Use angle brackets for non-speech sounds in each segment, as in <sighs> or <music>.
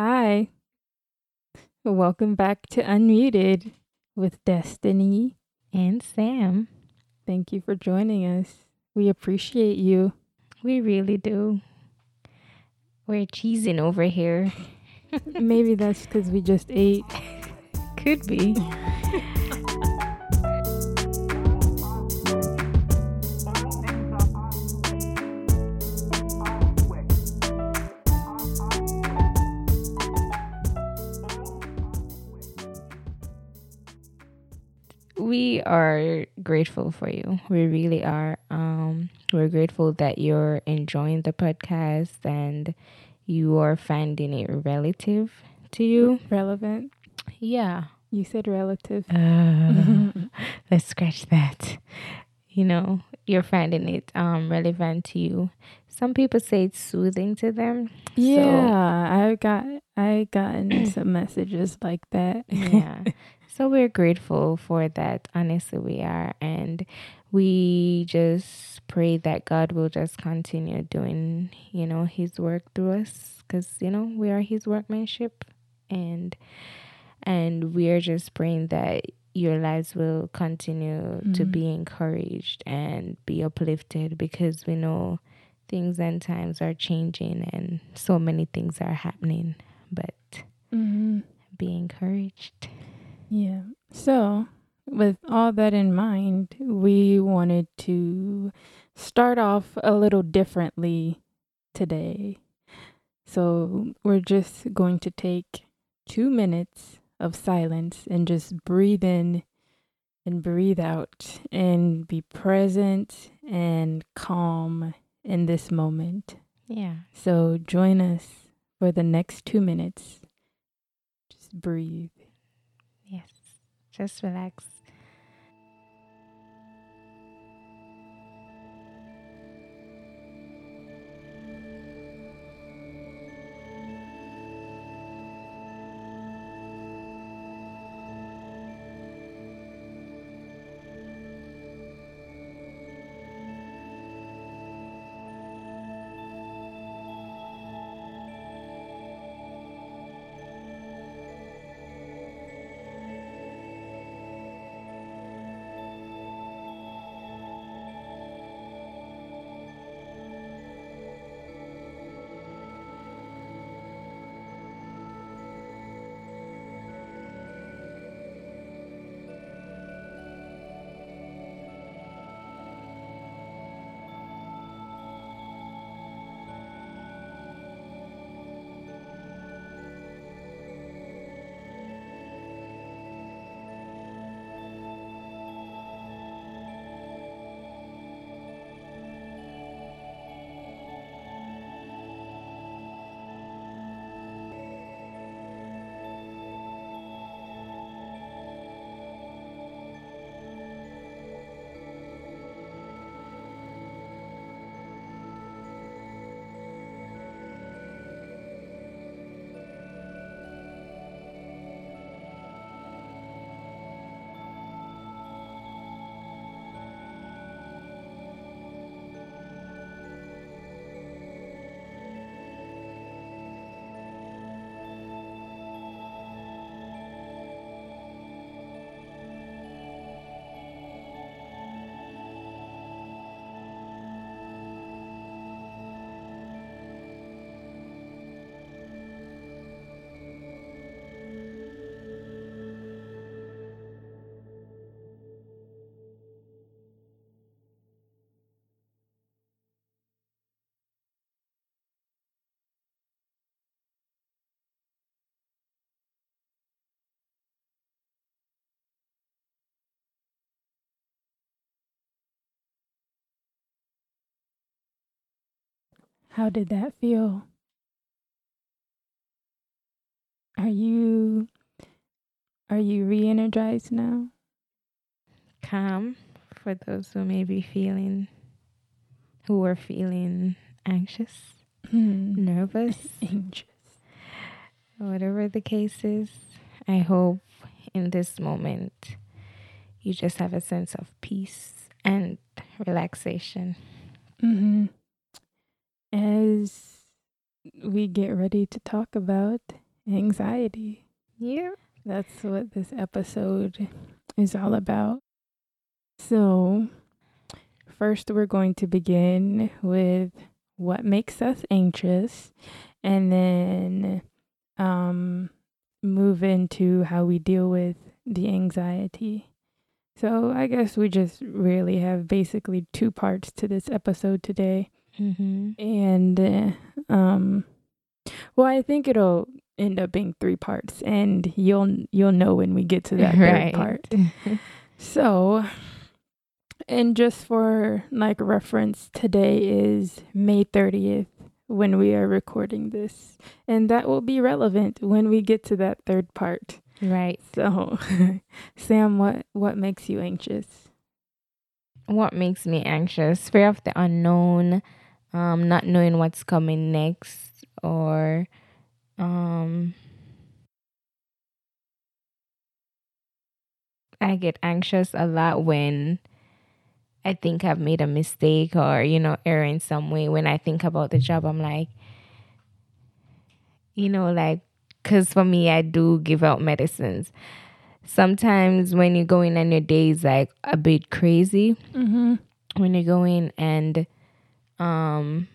Hi. Welcome back to Unmuted with Destiny. and Sam. Thank you for joining us. We appreciate you. We really do. We're cheesing over here. <laughs> Maybe that's because we just ate. Could be. Are grateful for you. We really are. Um, we're grateful that you're enjoying the podcast and you are finding it relative to you. Relevant. Yeah. You said relative. Uh, <laughs> let's scratch that. You know, you're finding it um, relevant to you. Some people say it's soothing to them. Yeah, I got I gotten some messages like that. yeah. <laughs> So we're grateful for that. Honestly, we are. And we just pray that God will just continue doing, you know, his work through us because, you know, we are his workmanship. And and we are just praying that your lives will continue to Mhm. be encouraged and be uplifted because we know things and times are changing and so many things are happening. But hmm be encouraged. Yeah. So, with all that in mind, we wanted to start off a little differently today. So, we're just going to take two minutes of silence and just breathe in and breathe out and be present and calm in this moment. Yeah. So, join us for the next two minutes. Just breathe. Yes. Just relax. How did that feel? Are you are you re-energized now? Calm for those who may be feeling, who are feeling anxious, Hmm. nervous, <laughs> Anxious. whatever the case is. I hope in this moment you just have a sense of peace and relaxation. hmm As we get ready to talk about anxiety. Yeah. That's what this episode is all about. So, first, we're going to begin with what makes us anxious and then um, move into how we deal with the anxiety. So, I guess we just really have basically two parts to this episode today. Mm-hmm. And, uh, um, well, I think it'll end up being three parts, and you'll you'll know when we get to that third part. <laughs> So, and just for like reference, today is May 30th when we are recording this, and that will be relevant when we get to that third part. right. So, <laughs> Sam, what what makes you anxious? What makes me anxious? Fear of the unknown, um, not knowing what's coming next, or um I get anxious a lot when I think I've made a mistake or, you know, error in some way. When I think about the job, I'm like, you know, like, because for me, I do give out medicines. Sometimes when you go in and your day is like a bit crazy, Mm-hmm. when you go in and um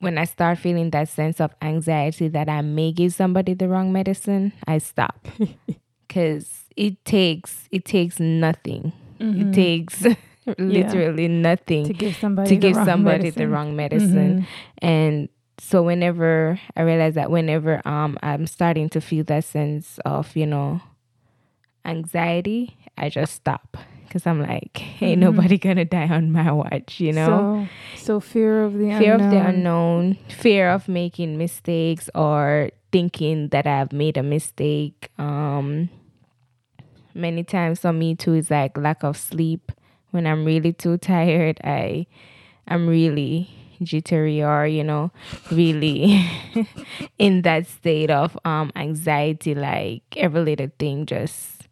when I start feeling that sense of anxiety that I may give somebody the wrong medicine, I stop. <laughs> Cause it takes it takes nothing. It takes <laughs> literally nothing Mm-hmm. to give somebody to the give wrong somebody medicine. the wrong medicine. Mhm. And so whenever I realize that whenever um I'm starting to feel that sense of, you know, anxiety, I just stop. Cause I'm like, <laughs> ain't Mhm. nobody gonna die on my watch, you know? So, so fear of the fear unknown. of the unknown, fear of making mistakes or thinking that I've made a mistake. Um, many times for me too is like lack of sleep. When I'm really too tired, I I'm really jittery or you know really <laughs> in that state of um anxiety like every little thing just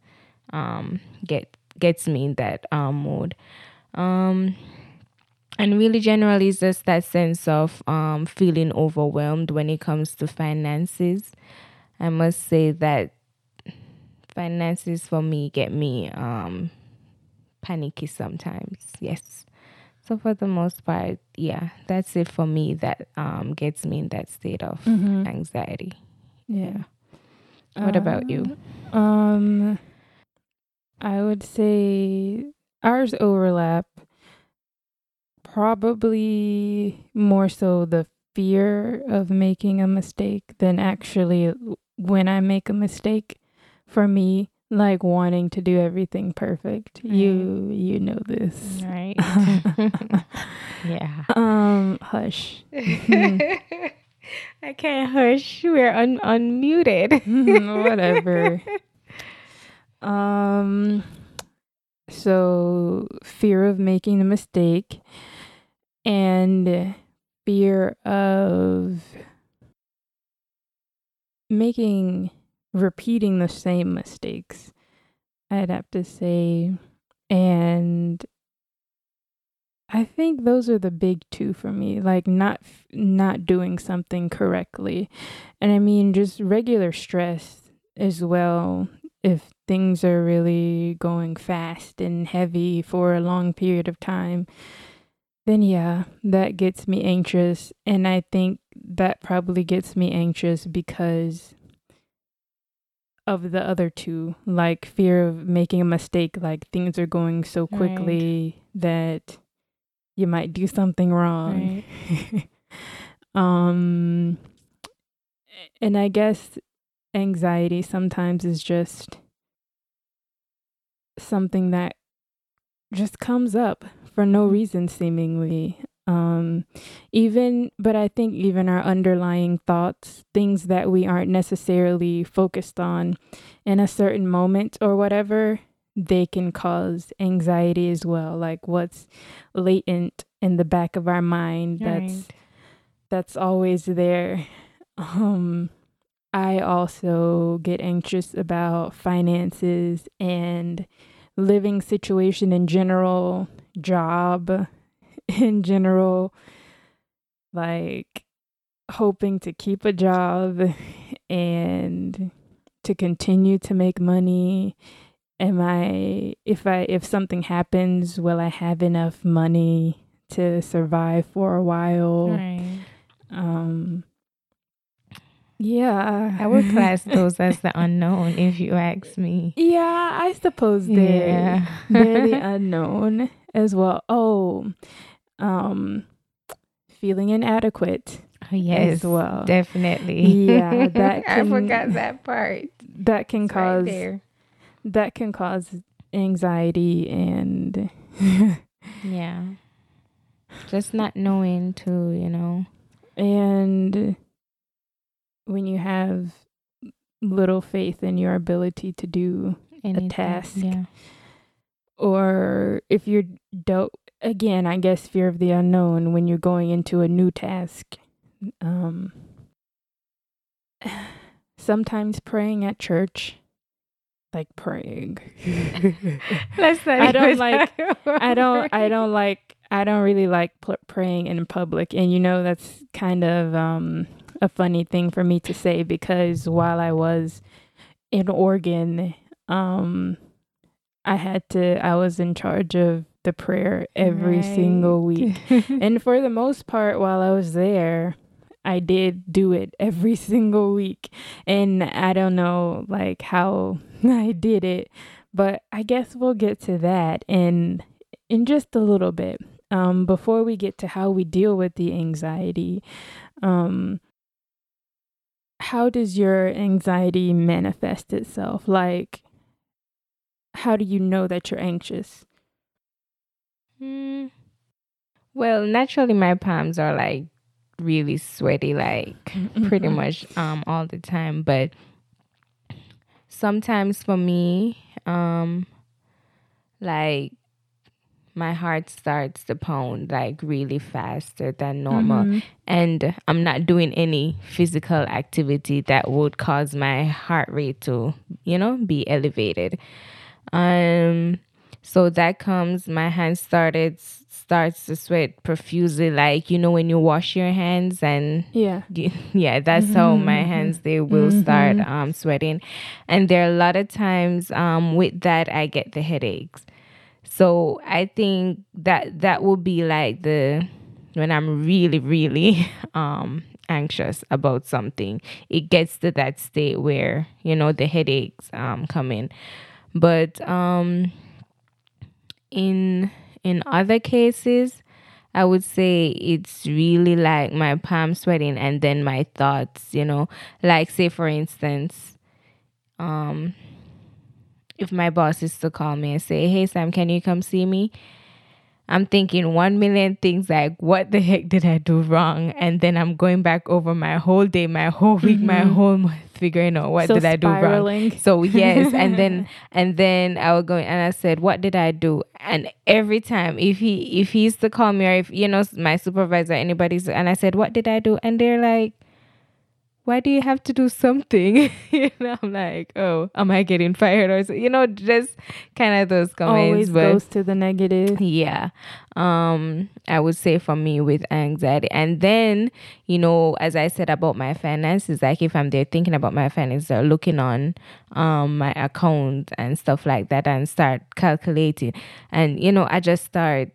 um get gets me in that um mood. Um and really generally it's just that sense of um feeling overwhelmed when it comes to finances. I must say that finances for me get me um panicky sometimes yes. So for the most part yeah that's it for me that um gets me in that state of Mhm. anxiety. Yeah. what about you? Um, I would say ours overlap. Probably more so the fear of making a mistake than actually when I make a mistake. For me, like wanting to do everything perfect. You you know this. right <laughs> yeah Um, hush. <laughs> i can't hush we're un- unmuted <laughs> Whatever. Um so fear of making a mistake and fear of making repeating the same mistakes. I'd have to say and I think those are the big two for me, like not not doing something correctly. And I mean just regular stress as well if things are really going fast and heavy for a long period of time. Then yeah, that gets me anxious and I think that probably gets me anxious because of the other two, like fear of making a mistake, like things are going so Right. quickly that you might do something wrong. <laughs> um and I guess anxiety sometimes is just something that just comes up for no reason seemingly um even but i think even our underlying thoughts things that we aren't necessarily focused on in a certain moment or whatever they can cause anxiety as well like what's latent in the back of our mind that's Right. that's always there. Um I also get anxious about finances and living situation in general, job <laughs> in general, like hoping to keep a job and to continue to make money am i if i if something happens will i have enough money to survive for a while Right. um yeah I would class <laughs> those as the unknown, if you ask me. yeah i suppose they're Yeah. they're <laughs> the unknown as well oh um feeling inadequate Oh, yes. as well Definitely. Yeah, <laughs> that I can- forgot that part. that can It's right cause there. that can cause anxiety and Yeah. Just not knowing to, you know. and when you have little faith in your ability to do anything. task. Yeah. or if you're do again i guess fear of the unknown when you're going into a new task um <sighs> sometimes praying at church like praying <laughs> Let's not <laughs> I don't like- <laughs> I don't I don't like I don't really like pl- praying in public and you know that's kind of um a funny thing for me to say because while I was in Oregon um I had to I was in charge of the prayer every single week. <laughs> And for the most part while I was there I did do it every <laughs> single week. And I don't know like how <laughs> I did it but I guess we'll get to that in in just a little bit. Um before we get to how we deal with the anxiety um how does your anxiety manifest itself like how do you know that you're anxious Mm. Well, naturally, my palms are like really sweaty, like pretty Mhm. <laughs> much um all the time. But sometimes for me, um, like my heart starts to pound like really faster than normal, Mhm. and I'm not doing any physical activity that would cause my heart rate to, you know, be elevated. Um, so that comes. My hands started starts to sweat profusely, like you know when you wash your hands and yeah <laughs> yeah, that's how my hands they will start Mhm. um sweating, and there are a lot of times um with that I get the headaches. So I think that that will be like the when I'm really really <laughs> um anxious about something. It gets to that state where you know the headaches um come in, but um in in other cases I would say it's really like my palm sweating and then my thoughts, you know, like say for instance, um if my boss is to call me and say, Hey Sam, can you come see me? I'm thinking one million things like what the heck did I do wrong? And then I'm going back over my whole day, my whole week, my Mhm. whole month, figuring out what so did I do wrong. So yes, and then <laughs> and then I would go and I said, "What did I do?" And every time, if he if he's to call me or if you know my supervisor, anybody's, and I said, "What did I do?" and they're like, "Why do you have to do something?" <laughs> you know, I'm like, "Oh, am I getting fired?" Or so, you know, just kind of those comments. always but goes to the negative yeah um i would say for me with anxiety and then you know as i said about my finances like if i'm there thinking about my finances or looking on um my account and stuff like that and start calculating and you know i just start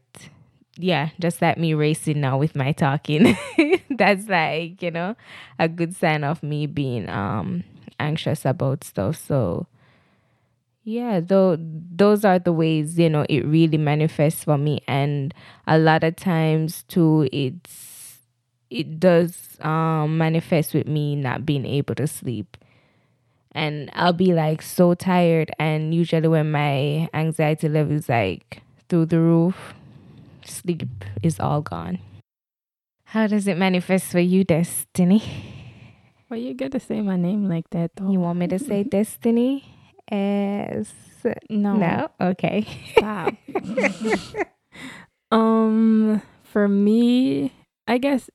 yeah just like me racing now with my talking <laughs> that's like you know a good sign of me being um anxious about stuff so yeah, though those are the ways, you know, it really manifests for me. And a lot of times too it's it does um manifest with me not being able to sleep. And I'll be like so tired and usually when my anxiety level is like through the roof, sleep is all gone. How does it manifest for you, Destiny? well you gotta say my name like that though You want me to say <laughs> Destiny? As no no? Okay. Stop. <laughs> <laughs> um, for me, I guess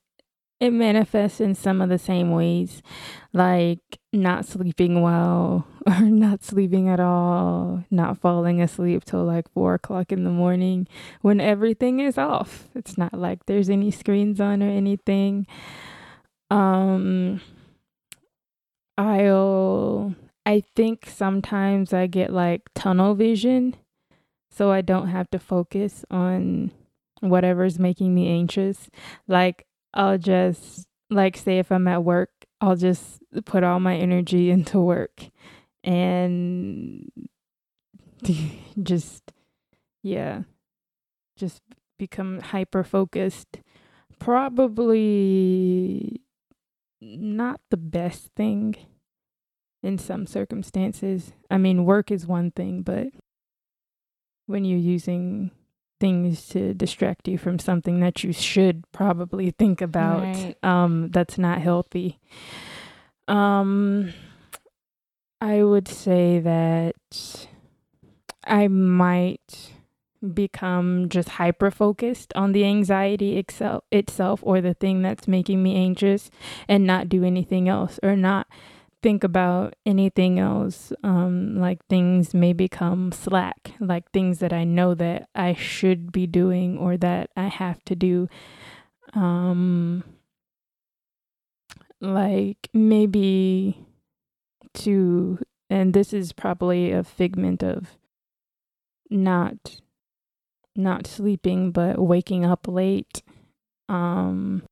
it manifests in some of the same ways, like not sleeping well <laughs> or not sleeping at all, not falling asleep till like four o'clock in the morning when everything is off. It's not like there's any screens on or anything. Um, I'll I think sometimes I get like tunnel vision so I don't have to focus on whatever's making me anxious. Like I'll just like say if I'm at work, I'll just put all my energy <laughs> into work and <laughs> just yeah, just become hyper focused. Probably not the best thing in some circumstances. I mean, work is one thing, but when you're using things to distract you from something that you should probably think about, right. um, that's not healthy. Um, I would say that I might become just hyper focused on the anxiety itself itself or the thing that's making me anxious and not do anything else or not think about anything else um like things may become slack like things that I know that I should be doing or that I have to do um like maybe to and this is probably a figment of not not sleeping but waking up late. Um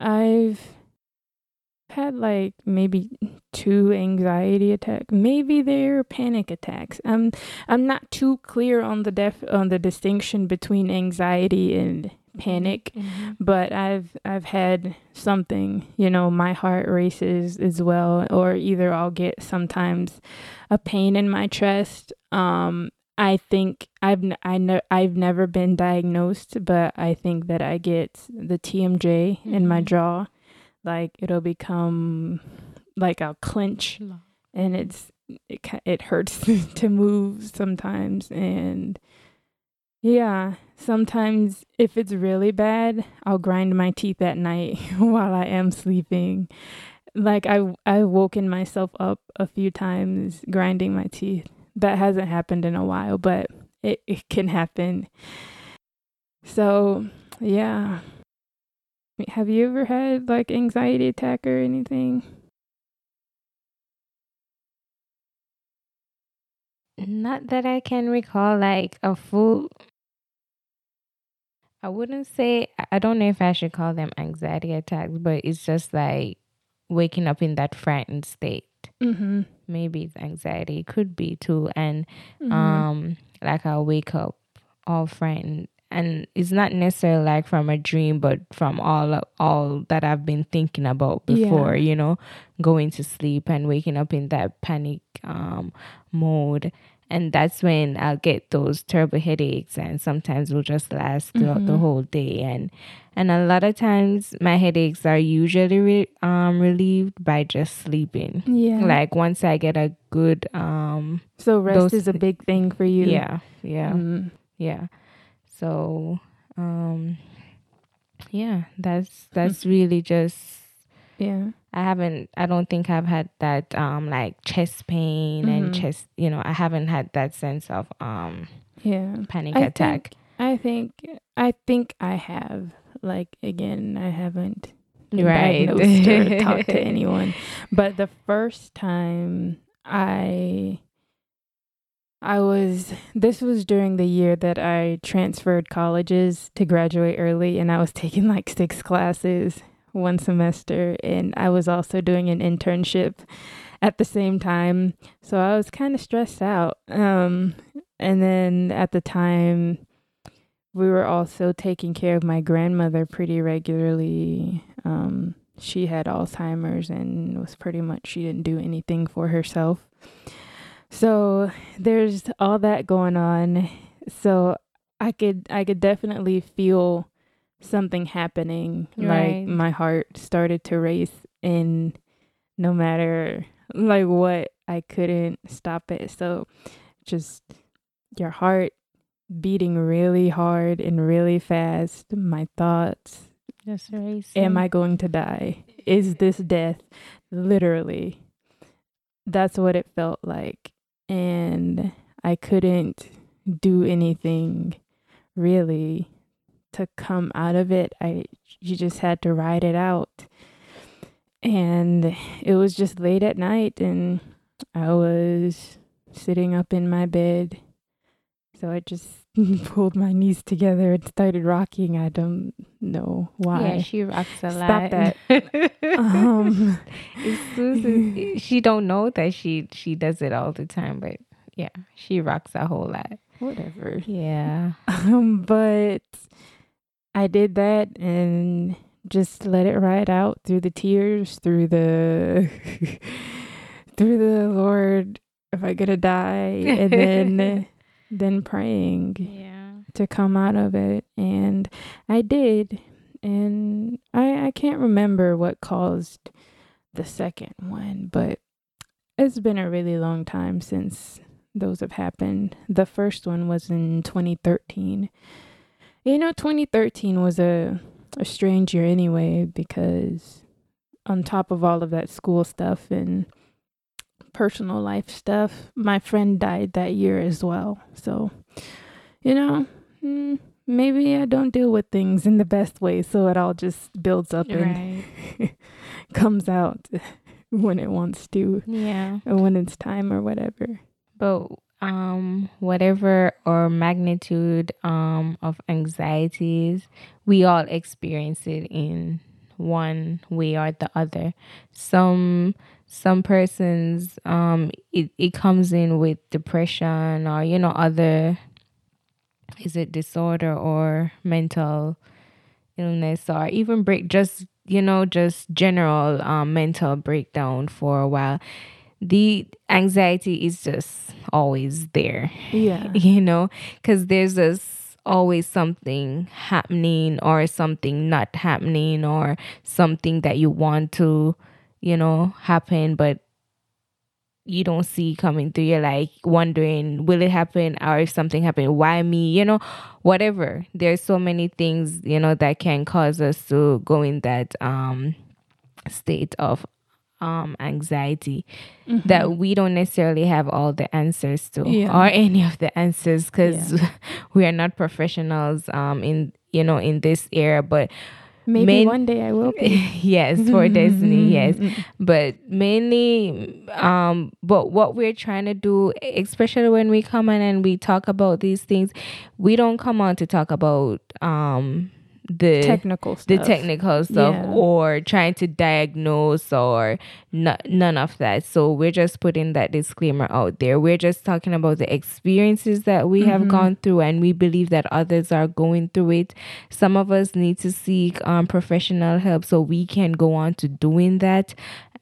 I've had like maybe two anxiety attacks. Maybe they're panic attacks. I'm I'm not too clear on the def on the distinction between anxiety and panic, mm-hmm. but I've I've had something, you know, my heart races as well or either I'll get sometimes a pain in my chest um I think I've I know I've never been diagnosed, but I think that I get the TMJ mm-hmm. in my mm-hmm. jaw. Like it'll become like I'll clench, and it's it it hurts <laughs> to move sometimes, and yeah, sometimes if it's really bad, I'll grind my teeth at night <laughs> while I am sleeping. Like I I woken myself up a few times grinding my teeth that hasn't happened in a while, but it, it can happen. So, yeah. Have you ever had like anxiety attack or anything? Not that I can recall like a full I wouldn't say I don't know if I should call them anxiety attacks, but it's just like waking up in that frightened state. Mm-hmm. Maybe it's anxiety, it could be too, and mm-hmm. um, like I'll wake up all frightened, and it's not necessarily like from a dream, but from all all that I've been thinking about before. Yeah. You know, going to sleep and waking up in that panic um mode, and that's when I'll get those terrible headaches, and sometimes will just last throughout mm-hmm. the whole day. And and a lot of times my headaches are usually re- um relieved by just sleeping. Yeah, like once I get a good um. So rest those, is a big thing for you. Yeah, yeah, mm. yeah. So um, yeah, that's that's really just yeah I haven't I don't think I've had that um like chest pain mm-hmm. and chest you know, I haven't had that sense of um yeah panic I attack. Think, I think I think I have. Like again, I haven't right. diagnosed or talked to <laughs> anyone. But the first time I I was this was during the year that I transferred colleges to graduate early and I was <laughs> taking like six classes one semester and I was also doing an internship at the same time. So I was kind of stressed out. Um, and then at the time, we were also taking care of my grandmother pretty regularly. Um, she had Alzheimer's and was pretty much, she didn't do anything for herself. So there's all that going on. So I could I could definitely feel something happening. Right. Like my heart started to race and no matter like what, I couldn't stop it. So just your heart beating really hard and really fast. My thoughts. Just racing. Am I going to die? Is this death? Literally. That's what it felt like. And I couldn't do anything really to come out of it. I you just had to ride it out. and it was just late at night and I was sitting up in my bed. So I just <laughs> pulled my knees together and started rocking. I don't know why. Yeah, she rocks a Stop lot. Stop that. <laughs> um, Susan- she don't know that she she does it all the time, but yeah, she rocks a whole lot. whatever. Yeah. <laughs> Um, but I did that and just let it ride out through the tears, through the through the Lord. If I gonna die, and then then praying Yeah. to come out of it, and I did, and I I can't remember what caused the second one, but it's been a really long time since those have happened. The first one was in 2013. You know, 2013 was a a strange year anyway because on top of all of that school stuff and personal life stuff, my friend died that year as well. So, you know, mm, maybe I don't deal with things in the best way, so it all just builds up and Right. <laughs> comes out <laughs> when it wants to, Yeah. or when it's time or whatever. But um whatever or magnitude um of anxieties, we all experience it in one way or the other. Some some persons um it, it comes in with depression or you know other is it disorder or mental illness or even break just you know just general um, mental breakdown for a while the anxiety is just always there Yeah. <laughs> you know because there's this always something happening or something not happening or something that you want to you know happen but you don't see coming through. You're like wondering will it happen? Or if something happened why me? You know whatever. There's so many things you know that can cause us to go in that um state of um anxiety that we don't necessarily have all the answers to Yeah. or any of the answers because <laughs> we are not professionals um in you know in this era. But Maybe main- one day I will be. <laughs> yes for <laughs> destiny yes. But mainly um but what we're trying to do especially when we come on and we talk about these things we don't come on to talk about um the Technical the stuff. technical stuff Yeah. or trying to diagnose or n- none of that. So we're just putting that disclaimer out there. We're just talking about the experiences that we have Mhm. gone through and we believe that others are going through it. Some of us need to seek um, professional help so we can go on to doing that.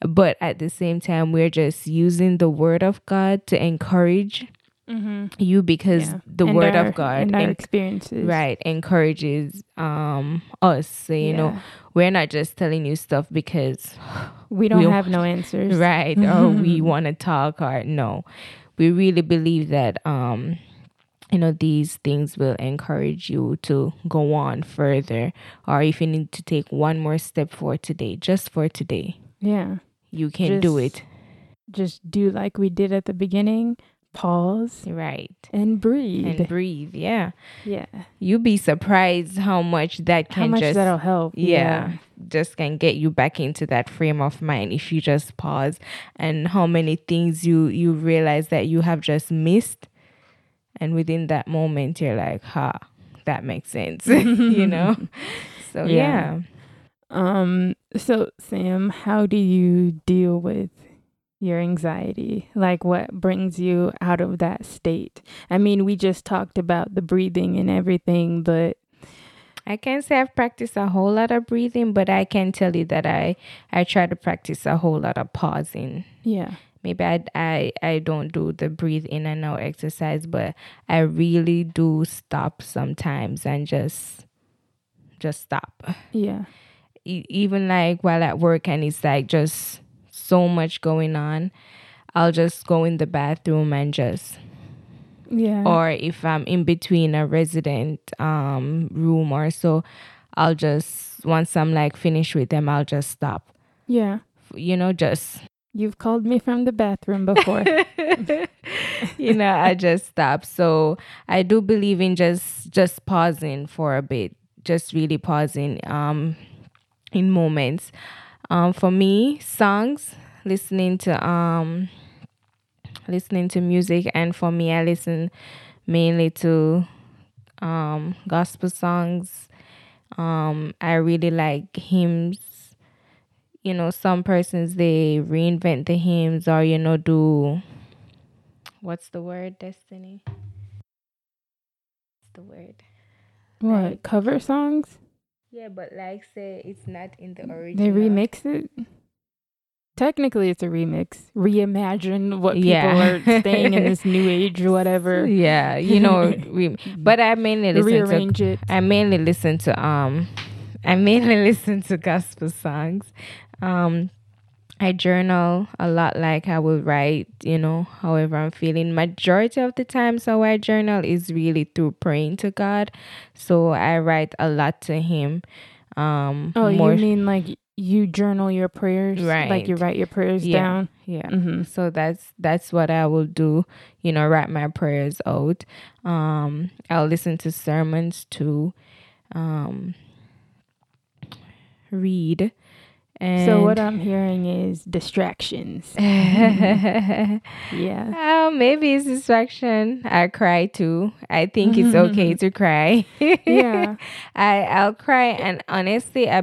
But at the same time, we're just using the word of God to encourage Mm-hmm. you because Yeah. the And word our- of God and our en- experiences. right encourages um us so, you know we're not just telling you stuff because we don't we- have no answers. right or we <laughs> want to talk or no we really believe that um you know these things will encourage you to go on further or if you need to take one more step for today just for today Yeah. you can do it Just do like we did at the beginning. Pause right and breathe. and breathe yeah yeah. you'd be surprised how much that can How much just that'll help. yeah, just can get you back into that frame of mind if you just pause and how many things you you realize that you have just missed and within that moment you're like ha that makes sense <laughs> you know <laughs> so Yeah. yeah. Um so Sam, how do you deal with your anxiety? Like what brings you out of that state? I mean, we just talked about the breathing and everything, but I can't say I've practiced a whole lot of breathing, but I can tell you that I I try to practice a whole lot of pausing. yeah. maybe I, I I don't do the breathe in and out exercise, but I really do stop sometimes and just just stop. Yeah. E- even like while at work and it's like just so much going on, I'll just go in the bathroom and just Yeah. or if I'm in between a resident um room or so, I'll just once I'm like finished with them, I'll just stop. yeah. You know, just You've called me from the bathroom before. <laughs> you know i just stop so i do believe in just just pausing for a bit just really pausing um in moments Um, for me, songs, listening to um, listening to music, and for me, I listen mainly to um gospel songs. Um, I really like hymns. You know, some persons they reinvent the hymns or you know do what's the word, Destiny? What's the word? What Like- cover songs? Yeah, but like say it's not in the original. They remix it. Technically, it's a remix. Reimagine what people Yeah. are staying in this new <laughs> age or whatever. Yeah, you know, re- <laughs> but I mainly listen to Rearrange it. I mainly listen to um I mainly <laughs> listen to gospel songs. Um I journal a lot like I will write, you know, however I'm feeling. Majority of the times how I journal is really through praying to God. So I write a lot to him. Um Oh, more you mean like you journal your prayers? Right. Like you write your prayers Yeah. down? yeah. hmm So that's that's what I will do, you know, write my prayers out. Um I'll listen to sermons too. Um read. And So what I'm hearing is distractions. <laughs> Yeah. Oh, maybe it's distraction. I cry too. I think it's okay <laughs> to cry. Yeah. <laughs> I I'll cry and honestly I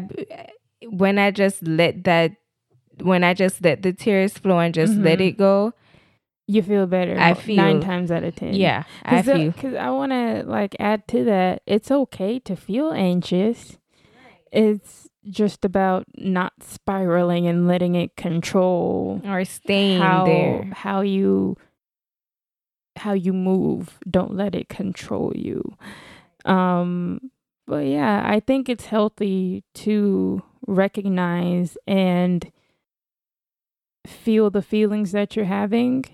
when I just let that when I just let the tears flow and just let Mhm. it go, You feel better. I mo- nine times out of ten. yeah, I feel Cause the- feel 'cause I want to like add to that. It's okay to feel anxious. It's just about not spiraling and letting it control or staying how there. how you how you move. Don't let it control you. Um but yeah, I think it's healthy to recognize and feel the feelings that you're having,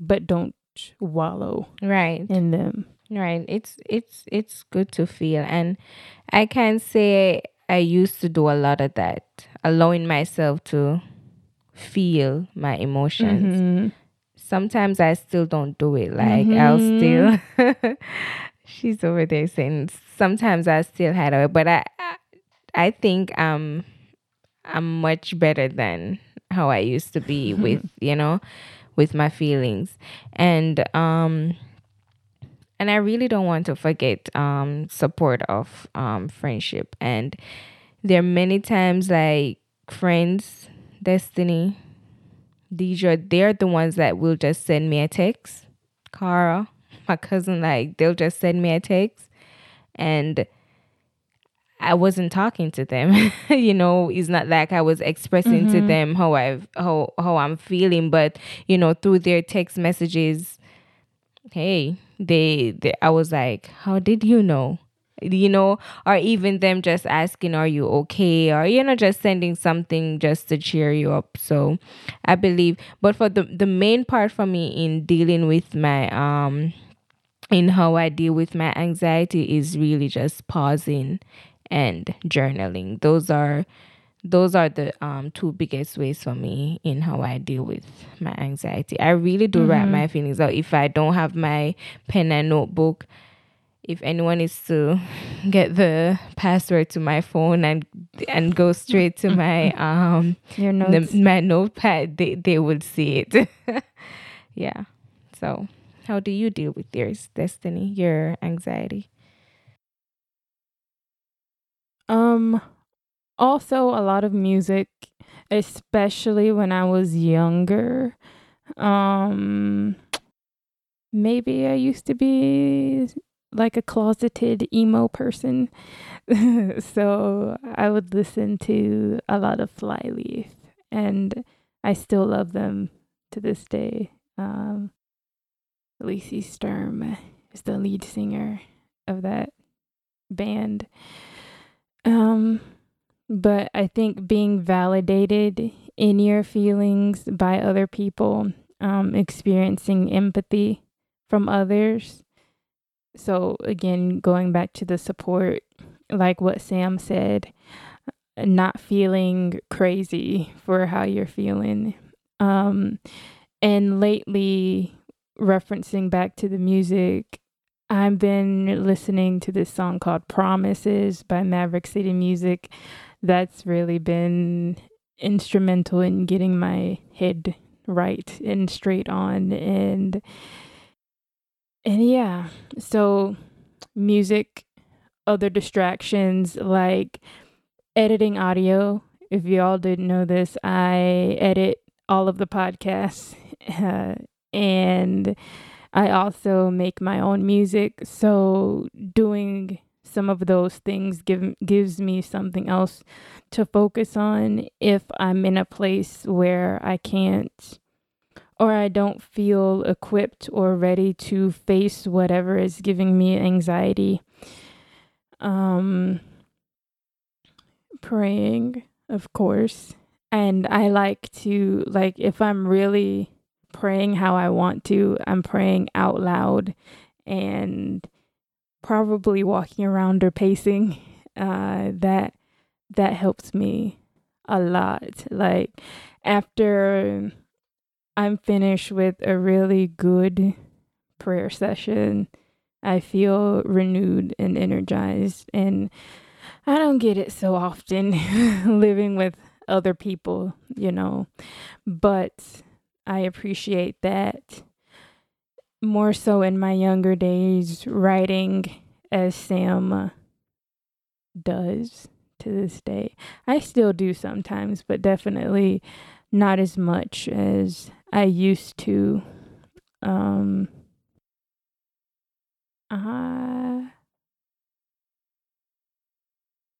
but don't wallow Right. in them. Right. It's it's it's good to feel and I can say I used to do a lot of that, allowing myself to feel my emotions. Mhm. Sometimes I still don't do it. Like I'll still. <laughs> She's over there saying sometimes I still had it, but I I- I think um I'm much better than how I used to be <laughs> with, you know, with my feelings. And um and I really don't want to forget um support of um friendship and there are many times like friends, Destiny, Deidre, they're the ones that will just send me a text. Cara, <laughs> my cousin, like they'll just send me a text and I wasn't talking to them. <laughs> you know, it's not like I was expressing to Mhm. them how I how how I'm feeling, but you know, through their text messages, hey, they, they I was like, how did you know? You know, or even them just asking, are you okay? Or you know, just sending something just to cheer you up. So I believe but for the the main part for me in dealing with my um in how I deal with my anxiety is really just pausing and journaling. Those are those are the um two biggest ways for me in how I deal with my anxiety. I really do write Mhm. my feelings out. If I don't have my pen and notebook, if anyone is to get the password to my phone and and go straight to <laughs> my um Your the, my notepad, they they would see it. <laughs> yeah. So, how do you deal with yours, Destiny? Your anxiety? Um also a lot of music, especially when I was younger. Um maybe I used to be like a closeted emo person. <laughs> so I would listen to a lot of Flyleaf and I still love them to this day. Um Lacey Sturm is the lead singer of that band. Um, but I think being validated in your feelings by other people, um, experiencing empathy from others. So again, going back to the support, like what Sam said, not feeling crazy for how you're feeling. Um, and lately, referencing back to the music, I've been listening to this song called Promises by Maverick City Music. That's really been instrumental in getting my head right and straight on and and yeah. So music other distractions like editing audio. If y'all didn't know this i edit all of the podcasts uh, and i also make my own music. So doing some of those things give gives me something else to focus on if I'm in a place where I can't or I don't feel equipped or ready to face whatever is giving me anxiety. Um praying, of course. And I like to like if I'm really praying how I want to, I'm praying out loud and probably walking around or pacing. Uh, that that helps me a lot. Like after I'm finished with a really good prayer session, I feel renewed and energized. And I don't get it so often <laughs> living with other people, you know, but I appreciate that more so in my younger days, writing as Sam does to this day. I still do sometimes, but definitely not as much as I used to. Um, uh,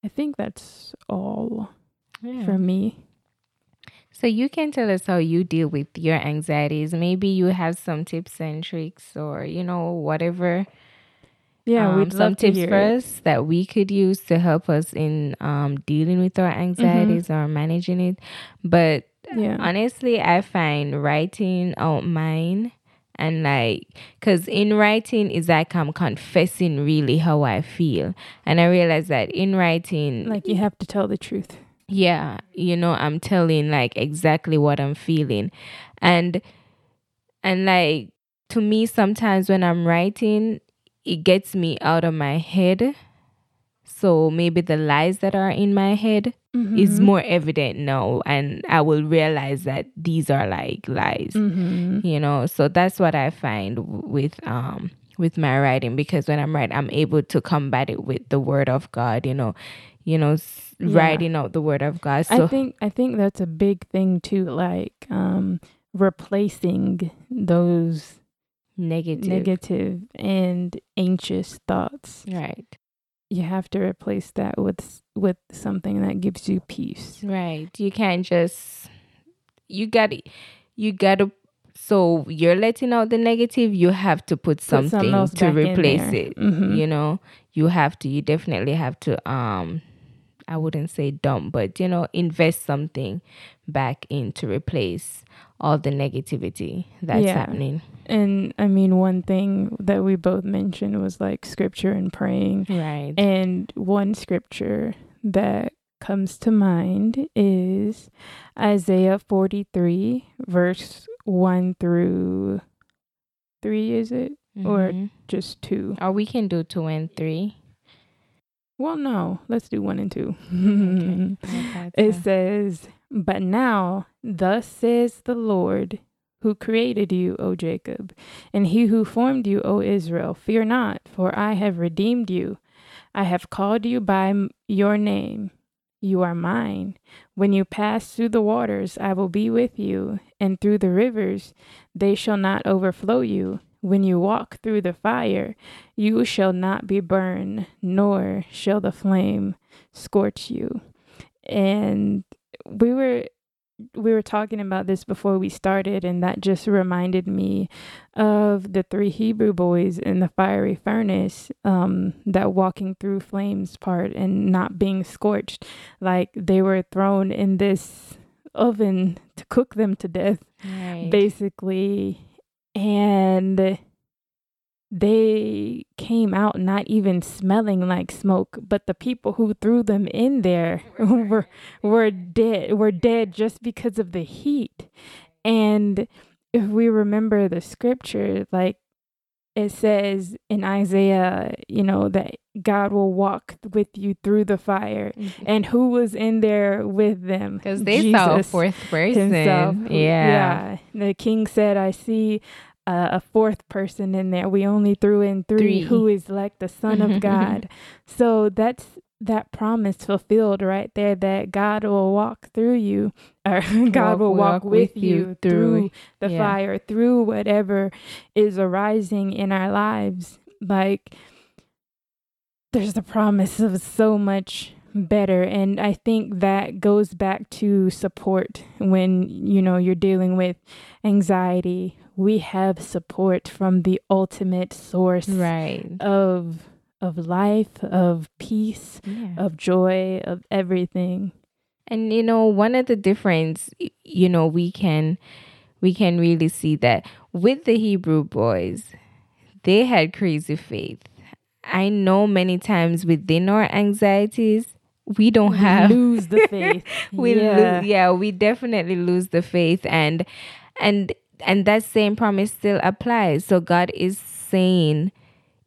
I think that's all yeah. for me. So you can tell us how you deal with your anxieties. Maybe you have some tips and tricks or, you know, whatever. Yeah, um, we'd some tips for us that we could use to help us in um, dealing with our mm-hmm. anxieties mm-hmm. or managing it. But yeah. honestly, I find writing out mine and like because in writing is like i'm confessing really how i feel and i realize that in writing like you have to tell the truth yeah you know i'm telling like exactly what i'm feeling and and like to me sometimes when i'm writing it gets me out of my head so maybe the lies that are in my head mm-hmm. is more evident now and i will realize that these are like lies mm-hmm. you know so that's what i find with um with my writing because when i'm writing i'm able to combat it with the word of god you know you know yeah. writing out the word of God. So I think I think that's a big thing too, like um replacing those negative negative and anxious thoughts. Right. You have to replace that with with something that gives you peace. Right. You can't just you got you got to so you're letting out the negative you have to put, put something to replace it mm-hmm. you know you have to you definitely have to um I wouldn't say dump, but you know, invest something back in to replace all the negativity that's yeah. happening. And I mean, one thing that we both mentioned was like scripture and praying. Right. And one scripture that comes to mind is Isaiah 43, verse 1 through 3, is it? Mm-hmm. Or just 2? Or we can do 2 and 3. Well, no, let's do one and two. okay. <laughs> It says, But now, thus says the Lord, who created you, O Jacob, and he who formed you, O Israel, fear not, for I have redeemed you. I have called you by your name. You are mine. When you pass through the waters, I will be with you, and through the rivers, they shall not overflow you. When you walk through the fire, you shall not be burned, nor shall the flame scorch you. And we were we were talking about this before we started and that just reminded me of the three hebrew boys in the fiery furnace um, that walking through flames part and not being scorched like they were thrown in this oven to cook them to death right. basically and they came out not even smelling like smoke but the people who threw them in there <laughs> were were dead were dead just because of the heat and if we remember the scripture like it says in Isaiah, you know, that God will walk with you through the fire. Mm-hmm. And who was in there with them? Because they Jesus saw a fourth person. Himself. Yeah. Yeah. The king said, I see uh, a fourth person in there. We only threw in three, three. who is like the Son of <laughs> God. So that's that promise fulfilled right there that God will walk through you <laughs> or God walk, will walk, walk with, with, you through, through the yeah. fire, through whatever is arising in our lives. Like there's the promise of so much better and I think that goes back to support when you know you're dealing with anxiety. We have support from the ultimate source right. of of life, of peace, yeah. of joy, of everything. And you know, one of the difference, you know, we can we can really see that with the Hebrew boys, they had crazy faith. I know many times within our anxieties, we don't we have lose the <laughs> faith. we yeah. Lo- yeah, we definitely lose the faith and and and that same promise still applies. So God is saying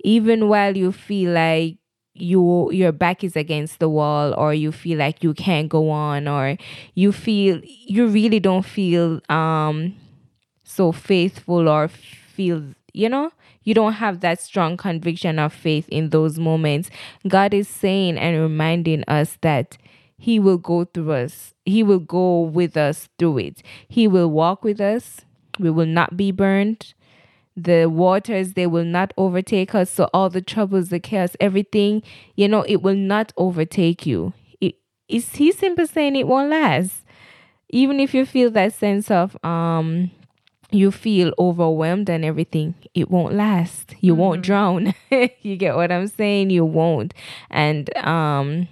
even while you feel like you your back is against the wall or you feel like you can't go on or you feel you really don't feel um so faithful or feel you know you don't have that strong conviction of faith in those moments god is saying and reminding us that he will go through us. He will go with us through it. He will walk with us we will not be burned. The waters they will not overtake us. So all the troubles the chaos everything you know it will not overtake you. It is he simply saying it won't last? Even if you feel that sense of um you feel overwhelmed and everything it won't last. You mm-hmm. won't drown. <laughs> You get what i'm saying? You won't. And um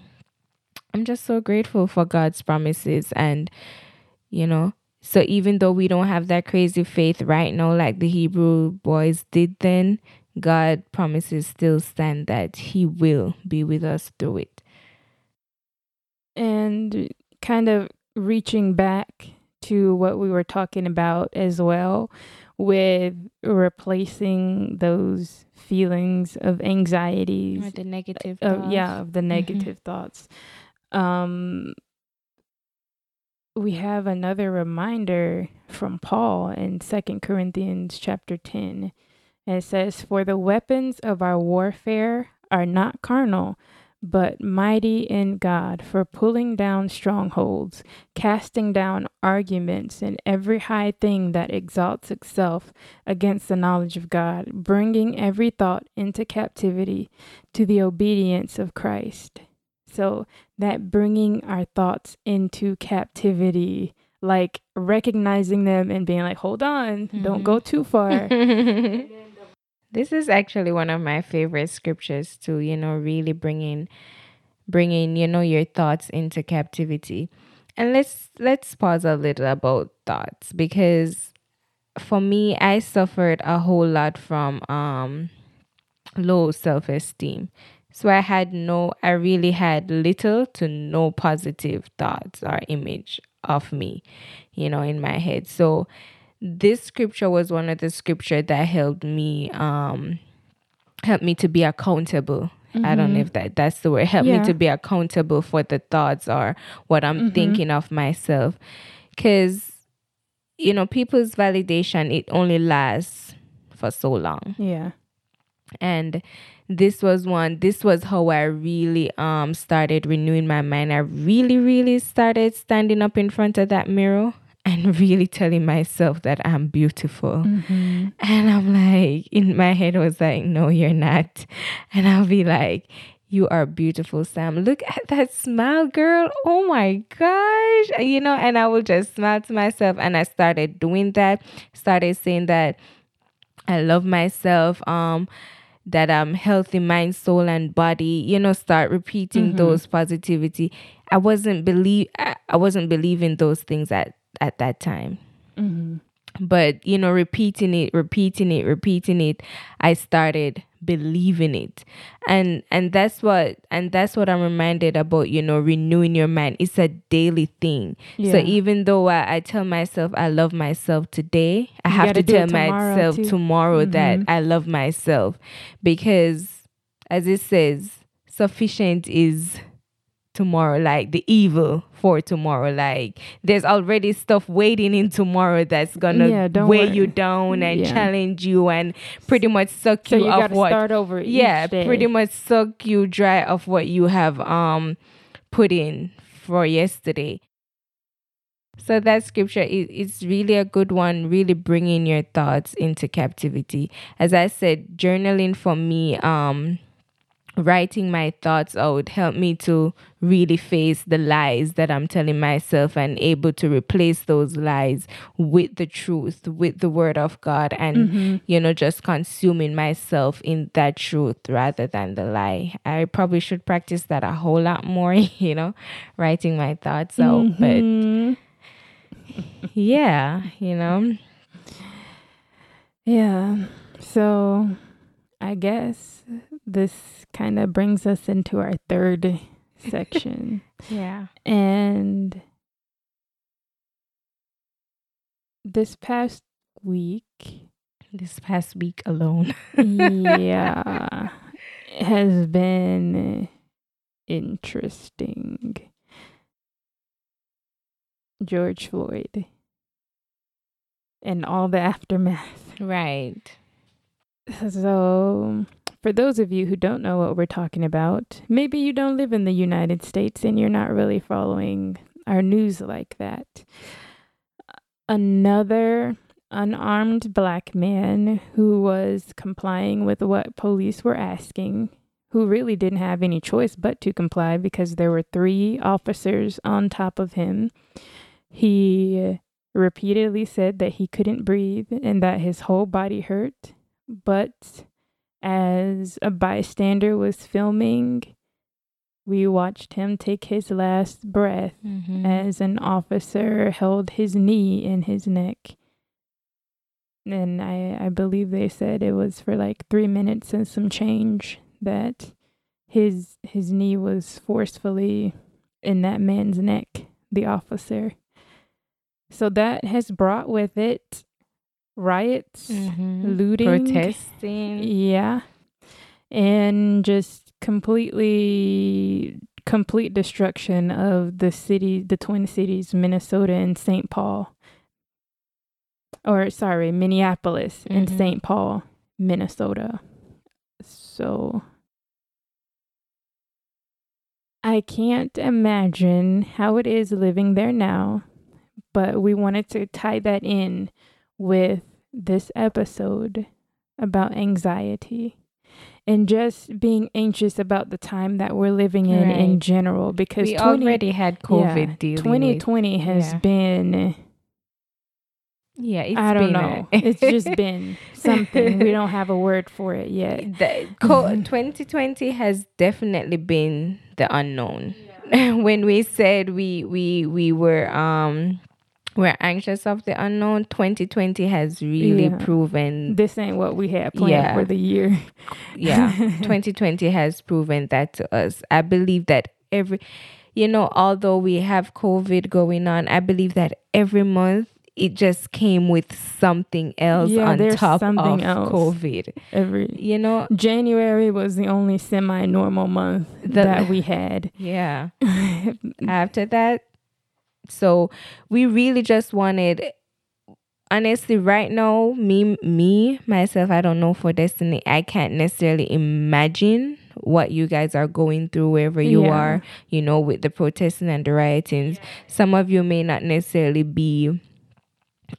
i'm just so grateful for god's promises and you know so even though we don't have that crazy faith right now, like the Hebrew boys did then, God promises still stand that He will be with us through it. And kind of reaching back to what we were talking about as well with replacing those feelings of anxiety or the negative uh, yeah of the negative mm-hmm. thoughts um we have another reminder from Paul in Second Corinthians chapter 10. It says, For the weapons of our warfare are not carnal, but mighty in God for pulling down strongholds, casting down arguments and every high thing that exalts itself against the knowledge of God, bringing every thought into captivity to the obedience of Christ. So that bringing our thoughts into captivity, like recognizing them and being like, hold on, mm-hmm. don't go mm-hmm. too far. <laughs> this is actually one of my favorite scriptures to, you know, really bringing bringing, you know, your thoughts into captivity. And let's let's pause a little about thoughts because for me, I suffered a whole lot from um low self-esteem so I had no, I really had little to no positive thoughts or image of me, you know, in my head. So this scripture was one of the scripture that helped me, um, helped me to be accountable. Mm-hmm. I don't know mm-hmm. if that that's the word. Help yeah. me to be accountable for the thoughts or what I'm mm-hmm. thinking of myself. Cause, you know, people's validation, it only lasts for so long. Yeah. And this was one this was how i really um started renewing my mind i really really started standing up in front of that mirror and <laughs> really telling myself that i'm beautiful mm-hmm. and i'm like in my head I was like no you're not and i'll be like you are beautiful, Sam. Look at that smile, girl. Oh my gosh. You know, and I will just smile to myself. And I started doing that, started saying that I love myself. Um, that I'm healthy mind, soul, and body. You know, start repeating mm-hmm. those positivity. I wasn't believe I, I, wasn't believing those things at at that time. Mm-hmm. But you know, repeating it, repeating it, repeating it, I started believe in it and and that's what and that's what i'm reminded about you know renewing your mind it's a daily thing Yeah. so even though I, I tell myself i love myself today i You have to tell tomorrow, myself too. tomorrow that Mhm. i love myself because as it says sufficient is tomorrow like the evil for tomorrow like there's already stuff waiting in tomorrow that's gonna Yeah, weigh worry. you down and Yeah. challenge you and pretty much suck so you, you off what start over. yeah pretty much suck you dry of what you have um put in for yesterday so that scripture is it's really a good one really bringing your thoughts into captivity as i said journaling for me um writing my thoughts out helped me to really face the lies that i'm telling myself and able to replace those lies with the truth with the word of god and Mhm. you know, just consuming myself in that truth rather than the lie. I probably should practice that a whole lot more, <laughs> you know, writing my thoughts out. Mhm. But <laughs> yeah, you know, Yeah. So I guess this kind of brings us into our third <laughs> section. yeah. And this past week, This past week alone. yeah, <laughs> has been interesting. George Floyd and all the aftermath. Right. So, for those of you who don't know what we're talking about, maybe you don't live in the United States and you're not really following our news like that. Another unarmed black man who was complying with what police were asking, who really didn't have any choice but to comply because there were three officers on top of him. He repeatedly said that he couldn't breathe and that his whole body hurt. But as a bystander was filming, we watched him take his last breath Mm-hmm. as an officer held his knee in his neck. And I, I believe they said it was for like three minutes and some change that his his knee was forcefully in that man's neck, the officer. So that has brought with it riots, Mm-hmm. looting, protesting. yeah. And just completely complete destruction of the city, the Twin Cities, Minnesota and St. Paul. Or sorry, Minneapolis and Mhm. St. Paul, Minnesota. So I can't imagine how it is living there now, but we wanted to tie that in with this episode about anxiety and just being anxious about the time that we're living in in general because We 20 already had COVID yeah, dealing with. 2020 has yeah. been Yeah, it's I don't been a- know. it's just <laughs> been something. We don't have a word for it yet. the co- <laughs> 2020 has definitely been the unknown. <laughs> when we said we we we were um we're anxious of the unknown, 2020 has really Yeah. proven This ain't what we had planned Yeah. for the year. yeah <laughs> 2020 has proven that to us i believe that every you know although we have covid going on i believe that every month it just came with something else Yeah, on top something of else. covid Every you know January was the only semi-normal month The- that we had. yeah <laughs> after that so we really just wanted honestly right now me me myself i don't know for destiny i can't necessarily imagine what you guys are going through wherever you Yeah. are you know with the protesting and the riotings some of you may not necessarily be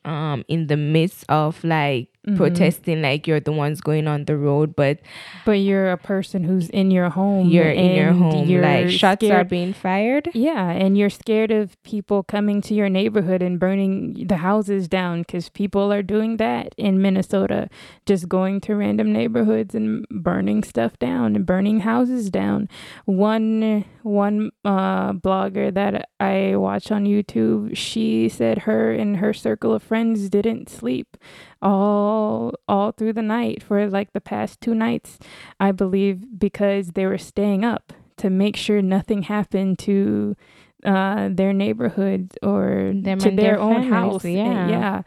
um in the midst of like Mhm. protesting like you're the ones going on the road but But you're a person who's in your home. you're in your home you're like shots are being fired Yeah, and you're scared of people coming to your neighborhood and burning the houses down because people are doing that in Minnesota, just going to random neighborhoods and burning stuff down and burning houses down. One one uh, blogger that I watch on YouTube, she said her and her circle of friends didn't sleep all all through the night for like the past two nights, I believe, because they were staying up to make sure nothing happened to uh, their neighborhood or Them to their, their own families, house. And yeah. yeah.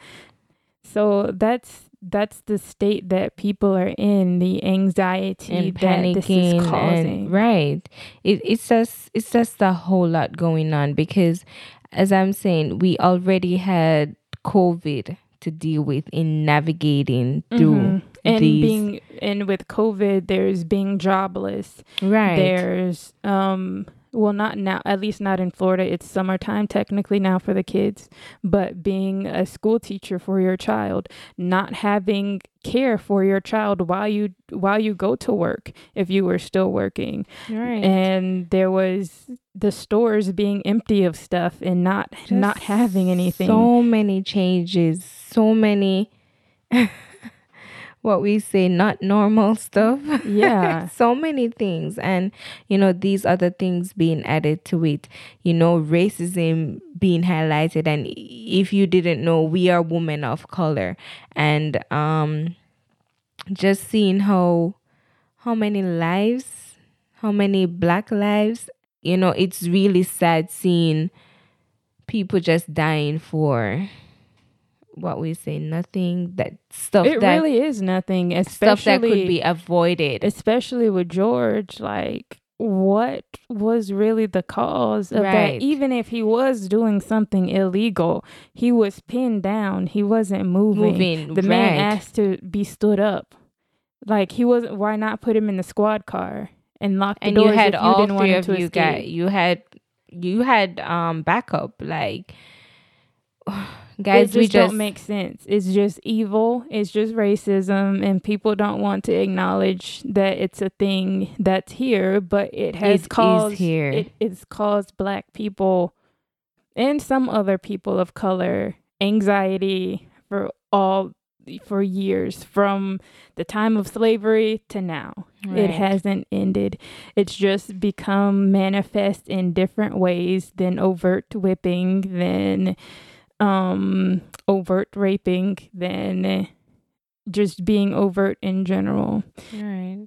So that's that's the state that people are in, the anxiety and that this is panicking causing. and right it, it's just it's just a whole lot going on because as i'm saying we already had covid to deal with in navigating through Mhm. and these being and with COVID, there's being jobless. right There's um well not now at least not in Florida. It's summertime technically now for the kids, but being a school teacher for your child, not having care for your child while you while you go to work if you were still working. right And there was the stores being empty of stuff and not not having anything. so many changes so many <laughs> what we say not normal <laughs> stuff. Yeah. <laughs> so many things. And you know these other things being added to it. You know racism being highlighted. And if you didn't know we are women of color. And um just seeing how how many lives how many black lives you know it's really sad seeing people just dying for what we say nothing that stuff it that really is nothing, especially stuff that could be avoided especially with George, like what was really the cause of Right. that? Even if he was doing something illegal, he was pinned down. He wasn't moving. moving The man right. asked to be stood up. Like he wasn't. Why not put him in the squad car and lock the and doors you had if you all didn't want three him of to you got you had you had um backup like <sighs> <sighs> <sighs> guys it just, we just don't make sense. It's just evil. It's just racism, and people don't want to acknowledge that it's a thing that's here. But it has It caused here. It, it's caused Black people and some other people of color anxiety for all for years from the time of slavery to now. It hasn't ended. It's just become manifest in different ways than overt whipping, than um overt raping, than just being overt in general. right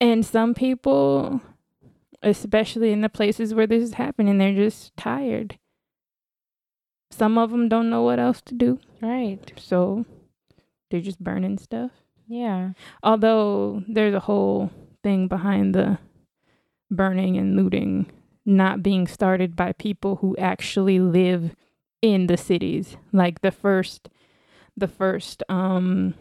And some people, especially in the places where this is happening, they're just tired. Some of them don't know what else to do, right so they're just burning stuff. yeah Although there's a whole thing behind the burning and looting not being started by people who actually live in the cities. Like the first the first um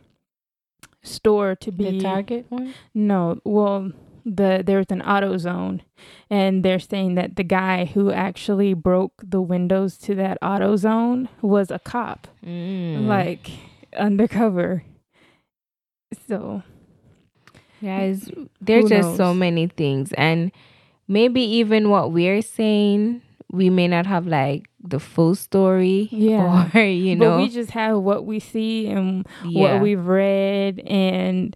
store to be the target one no, well, the there's an AutoZone, and they're saying that the guy who actually broke the windows to that AutoZone was a cop, mm. like undercover. So guys there's just so many things and maybe even what we're saying we may not have like the full story Yeah. <laughs> or you but know. we just have what we see and yeah. what we've read, and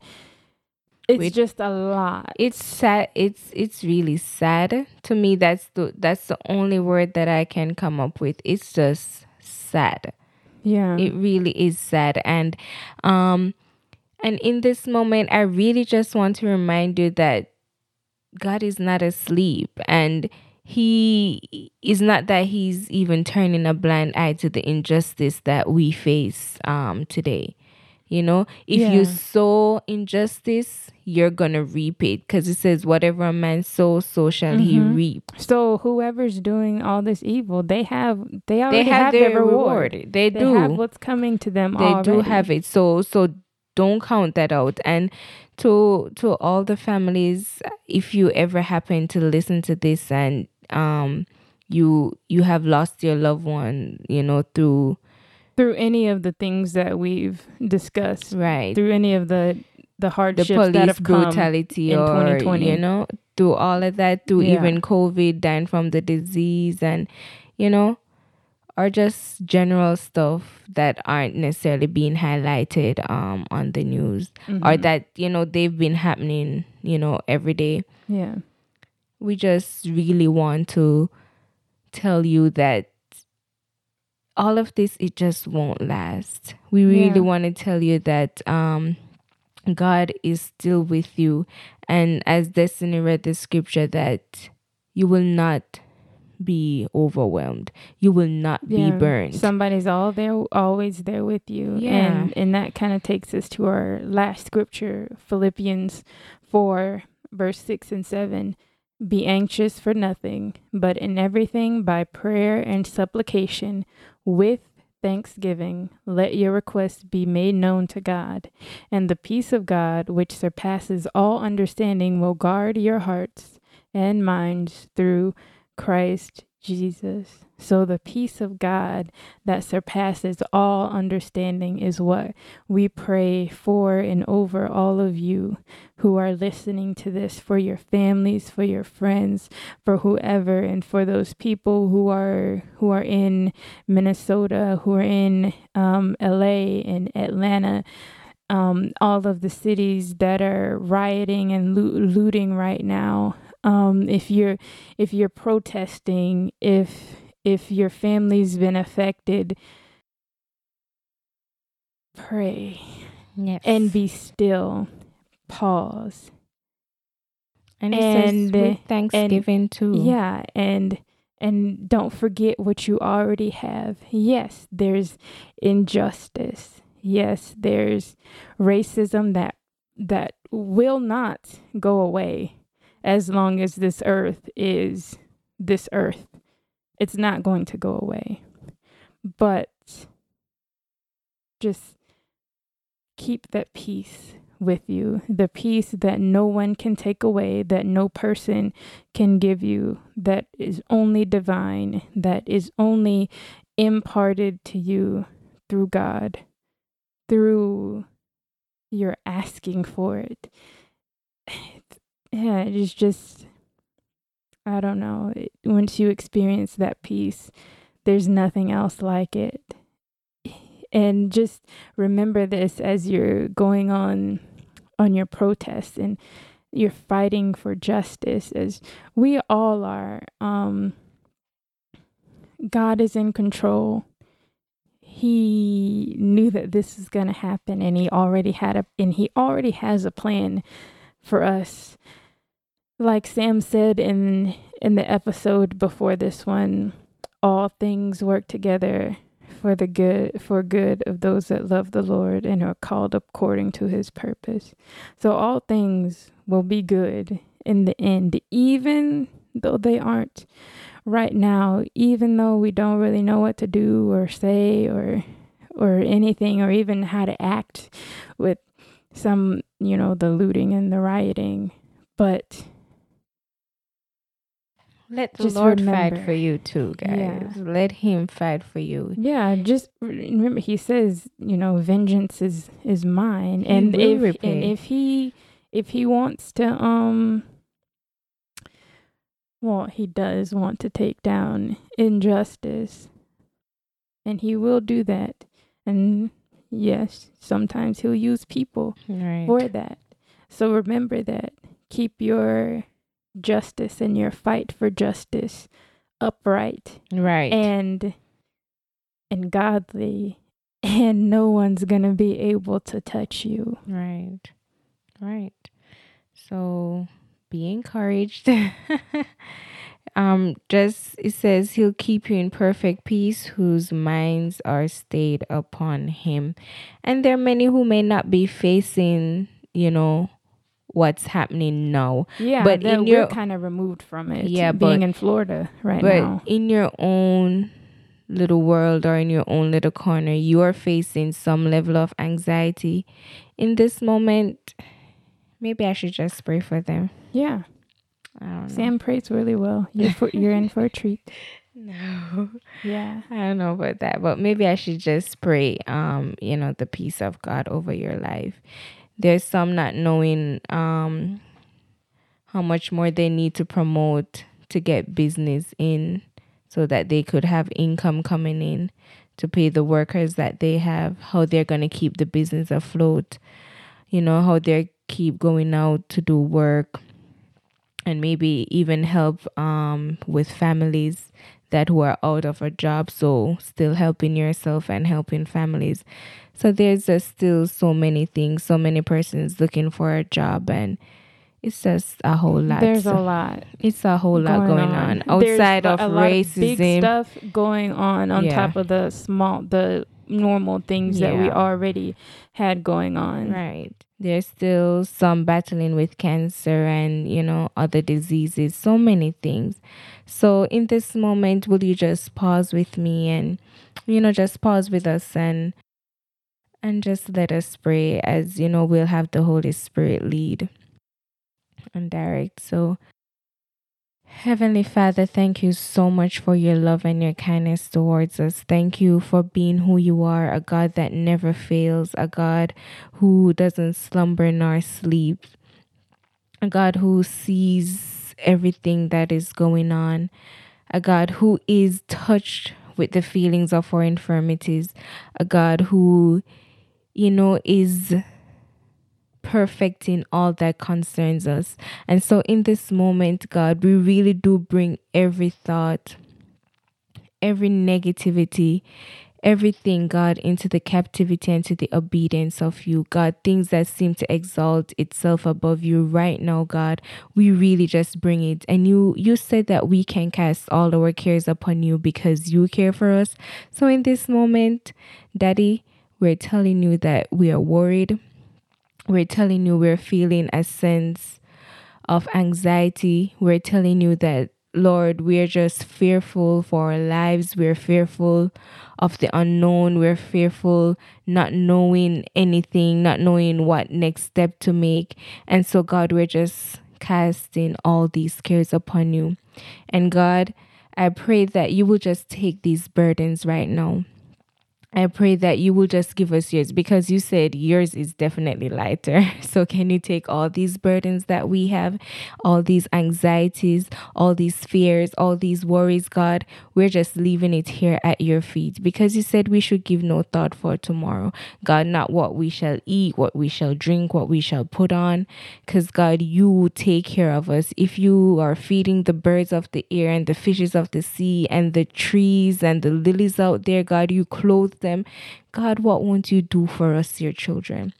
it's We- just a lot. it's sad it's it's really sad to me. That's the that's the only word that i can come up with. It's just sad. Yeah, it really is sad. And um and in this moment i really just want to remind you that god is not asleep. And he is not that he's even turning a blind eye to the injustice that we face um today. You know if you sow injustice you're gonna reap it. Because it says whatever a man sows so shall he Mhm. reap. So whoever's doing all this evil, they have they they already have, their, their reward. reward, they, They do. have what's coming to them. they do have it. So so don't count that out. And to to all the families if you ever happen to listen to this and um you you have lost your loved one you know through through any of the things that we've discussed, right through any of the the the hardships that police have come. brutality in or 2020. you know through all of that through Yeah. even covid dying from the disease and you know or just general stuff that aren't necessarily being highlighted um on the news or Mhm. that you know they've been happening you know every day yeah, we just really want to tell you that all of this it just won't last. We really Yeah. want to tell you that um God is still with you and as Destiny read the scripture that you will not be overwhelmed. You will not be burned. Somebody's all there, always there with you. Yeah. And and that kind of takes us to our last scripture, Philippians four, verse six and seven. Be anxious for nothing, but in everything by prayer and supplication with thanksgiving, let your requests be made known to God. And the peace of God, which surpasses all understanding, will guard your hearts and minds through Christ Jesus. So the peace of God that surpasses all understanding is what we pray for and over all of you who are listening to this, for your families, for your friends, for whoever, and for those people who are who are in Minnesota, who are in um, LA and Atlanta. Um, all of the cities that are rioting and loo- looting right now. Um, if you're if you're protesting, if if your family's been affected, pray yes. and be still. Pause. and, and- says thanksgiving too. Yeah, and and don't forget what you already have. Yes, there's injustice. Yes, there's racism that that will not go away as long as this earth is this earth. It's not going to go away. But just keep that peace with you, the peace that no one can take away, that no person can give you, that is only divine, that is only imparted to you through God, through your asking for it. Yeah, <sighs> it is just, I don't know. Once you experience that peace, there's nothing else like it. And just remember this as you're going on on your protests and you're fighting for justice as we all are um God is in control. He knew that this is going to happen and he already had a and he already has a plan for us. Like Sam said in in the episode before this one, all things work together for the good for good of those that love the Lord and are called according to his purpose. So all things will be good in the end, even though they aren't right now, even though we don't really know what to do or say or or anything or even how to act with some, you know, the looting and the rioting. But Let the Just Lord fight for you too, guys. Yeah. Let him fight for you. Yeah, just remember he says, you know, vengeance is is mine, He and if repay. and if he if he wants to um, well, he does want to take down injustice, and he will do that, and yes, sometimes he'll use people Right. for that. So remember that. Keep your justice and your fight for justice upright right. and and godly and no one's gonna be able to touch you Right. Right. So be encouraged. <laughs> um just it says he'll keep you in perfect peace whose minds are stayed upon him. And there are many who may not be facing, you know, what's happening now. yeah But in we're your- kind of removed from it Yeah, being but- in florida right but now But in your own little world or in your own little corner, you are facing some level of anxiety. In this moment, maybe I should just pray for them. yeah I don't know. sam prays really well you're for, you're in for a treat <laughs> No. yeah I don't know about that, but maybe I should just pray um, you know, the peace of God over your life. There's some not knowing um how much more they need to promote to get business in so that they could have income coming in to pay the workers that they have, how they're going to keep the business afloat, you know, how they keep going out to do work and maybe even help um with families that who are out of a job, so still helping yourself and helping families. So there's just still so many things, so many persons looking for a job and it's just a whole lot. There's a lot. It's a whole lot going, on. on. outside There's of racism. Of big stuff going on on Yeah. top of the small, the normal things that we already had going on. Right. There's still some battling with cancer and, you know, other diseases, so many things. So, in this moment, will you just pause with me and, you know, just pause with us and and just let us pray as, you know, we'll have the Holy Spirit lead and direct. So, Heavenly Father, thank you so much for your love and your kindness towards us. Thank you for being who you are, a God that never fails, a God who doesn't slumber nor sleep, a God who sees everything that is going on, a God who is touched with the feelings of our infirmities, a God who, you know, is perfect in all that concerns us. And so, in this moment, God, we really do bring every thought, every negativity, everything, God, into the captivity and to the obedience of you, God. Things that seem to exalt itself above you right now, God. We really just bring it. And you you said that we can cast all our cares upon you because you care for us. So in this moment, Daddy, we're telling you that we are worried. We're telling you we're feeling a sense of anxiety. We're telling you that, Lord, we're just fearful for our lives. We're fearful of the unknown. We're fearful not knowing anything, not knowing what next step to make. And so, God, we're just casting all these cares upon you. And God, I pray that you will just take these burdens right now. I pray that you will just give us yours because you said yours is definitely lighter. <laughs> So, can you take all these burdens that we have, all these anxieties, all these fears, all these worries, God? We're just leaving it here at your feet because you said we should give no thought for tomorrow. God, not what we shall eat, what we shall drink, what we shall put on. Because, God, you take care of us. If you are feeding the birds of the air and the fishes of the sea and the trees and the lilies out there, God, you clothe them. God, what won't you do for us, your children?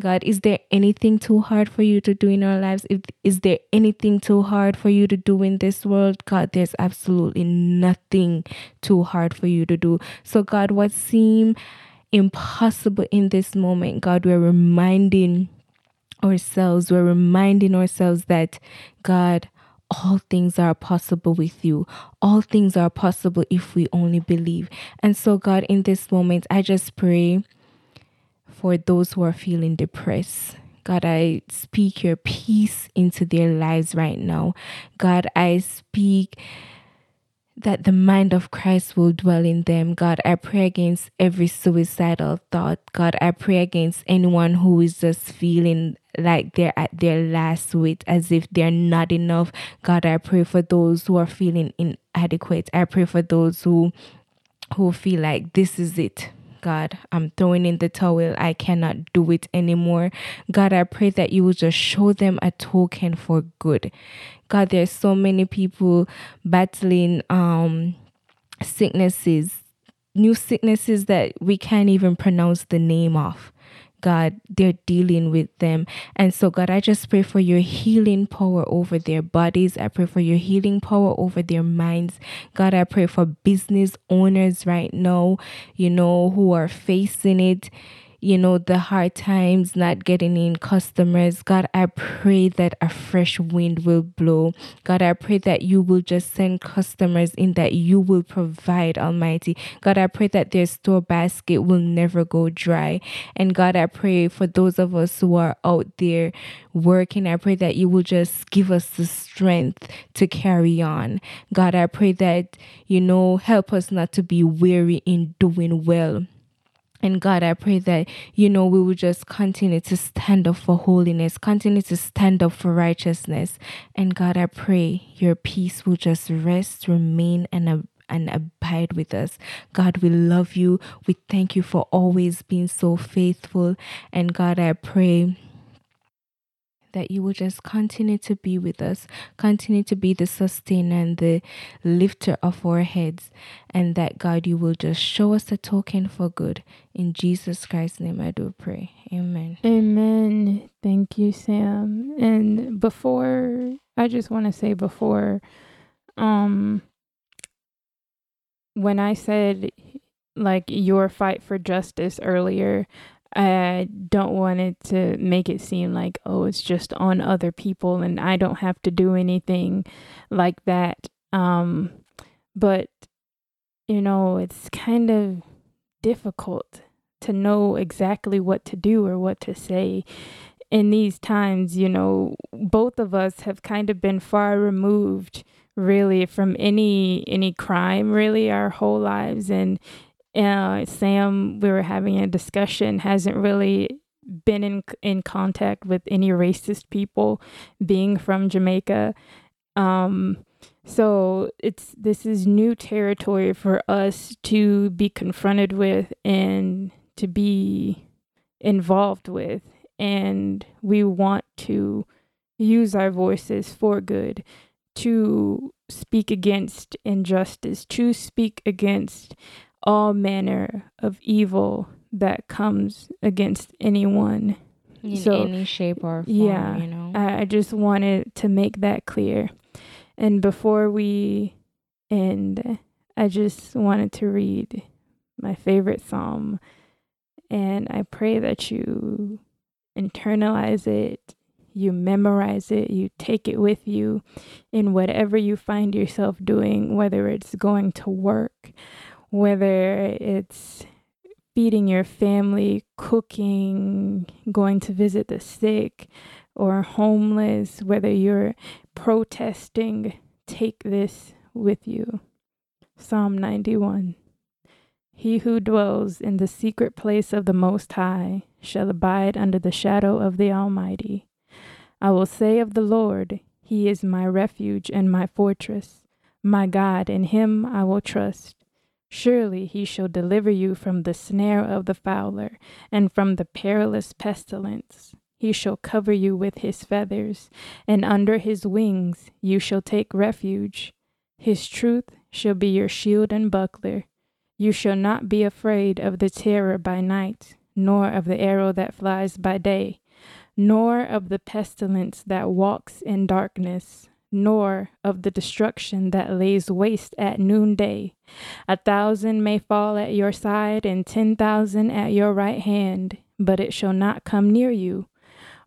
God, is there anything too hard for you to do in our lives? If, is there anything too hard for you to do in this world? God, there's absolutely nothing too hard for you to do. So, God, what seemed impossible in this moment, God, we're reminding ourselves, we're reminding ourselves that, God, all things are possible with you. All things are possible if we only believe. And so, God, in this moment, I just pray for those who are feeling depressed. God, I speak your peace into their lives right now. God, I speak that the mind of Christ will dwell in them. God, I pray against every suicidal thought. God, I pray against anyone who is just feeling like they're at their last wit, as if they're not enough. God, I pray for those who are feeling inadequate. I pray for those who who feel like this is it. God, I'm throwing in the towel. I cannot do it anymore. God, I pray that you will just show them a token for good. God, there's so many people battling um sicknesses, new sicknesses that we can't even pronounce the name of. God, they're dealing with them. And so, God, I just pray for your healing power over their bodies. I pray for your healing power over their minds. God, I pray for business owners right now, you know, who are facing it you know, the hard times, not getting in customers. God, I pray that a fresh wind will blow. God, I pray that you will just send customers in that you will provide, Almighty. God, I pray that their store basket will never go dry. And God, I pray for those of us who are out there working, I pray that you will just give us the strength to carry on. God, I pray that, you know, help us not to be weary in doing well. And God, I pray that, you know, we will just continue to stand up for holiness, continue to stand up for righteousness. And God, I pray your peace will just rest, remain, and and abide with us. God, we love you. We thank you for always being so faithful. And God, I pray that you will just continue to be with us, continue to be the sustainer and the lifter of our heads, and that God, you will just show us the token for good. In Jesus Christ's name, I do pray. Amen. Amen. Thank you, Sam. And before, I just want to say before, um, when I said like your fight for justice earlier, I don't want it to make it seem like, oh, it's just on other people and I don't have to do anything like that. Um, but, you know, it's kind of difficult to know exactly what to do or what to say in these times. You know, both of us have kind of been far removed really from any any crime really our whole lives and uh, Sam, we were having a discussion, hasn't really been in in contact with any racist people, being from Jamaica. Um, so it's this is new territory for us to be confronted with and to be involved with, and we want to use our voices for good to speak against injustice, to speak against all manner of evil that comes against anyone. In so, any shape or form, yeah, you know. I, I just wanted to make that clear. And before we end, I just wanted to read my favorite psalm. And I pray that you internalize it, you memorize it, you take it with you in whatever you find yourself doing, whether it's going to work, whether it's feeding your family, cooking, going to visit the sick or homeless, whether you're protesting, take this with you. Psalm 91 He who dwells in the secret place of the Most High shall abide under the shadow of the Almighty. I will say of the Lord, He is my refuge and my fortress, my God, in Him I will trust. Surely he shall deliver you from the snare of the fowler and from the perilous pestilence. He shall cover you with his feathers, and under his wings you shall take refuge. His truth shall be your shield and buckler. You shall not be afraid of the terror by night, nor of the arrow that flies by day, nor of the pestilence that walks in darkness, nor of the destruction that lays waste at noonday. A thousand may fall at your side, and ten thousand at your right hand, but it shall not come near you.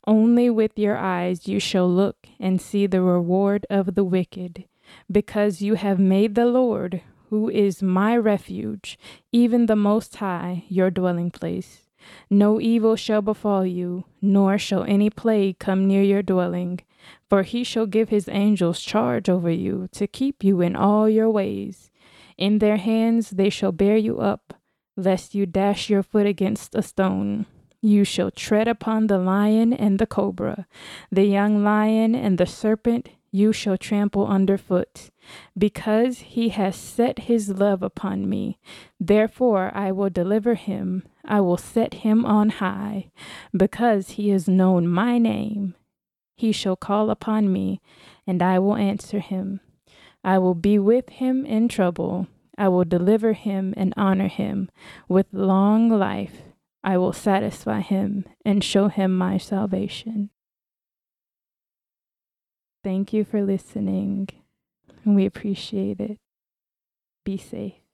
Only with your eyes you shall look and see the reward of the wicked, because you have made the Lord, who is my refuge, even the Most High, your dwelling place. No evil shall befall you, nor shall any plague come near your dwelling. For he shall give his angels charge over you to keep you in all your ways. In their hands they shall bear you up, lest you dash your foot against a stone. You shall tread upon the lion and the cobra, the young lion and the serpent you shall trample underfoot. Because he has set his love upon me, therefore I will deliver him, I will set him on high, because he has known my name. He shall call upon me, and I will answer him. I will be with him in trouble. I will deliver him and honor him. With long life I will satisfy him and show him my salvation. Thank you for listening. And we appreciate it. Be safe.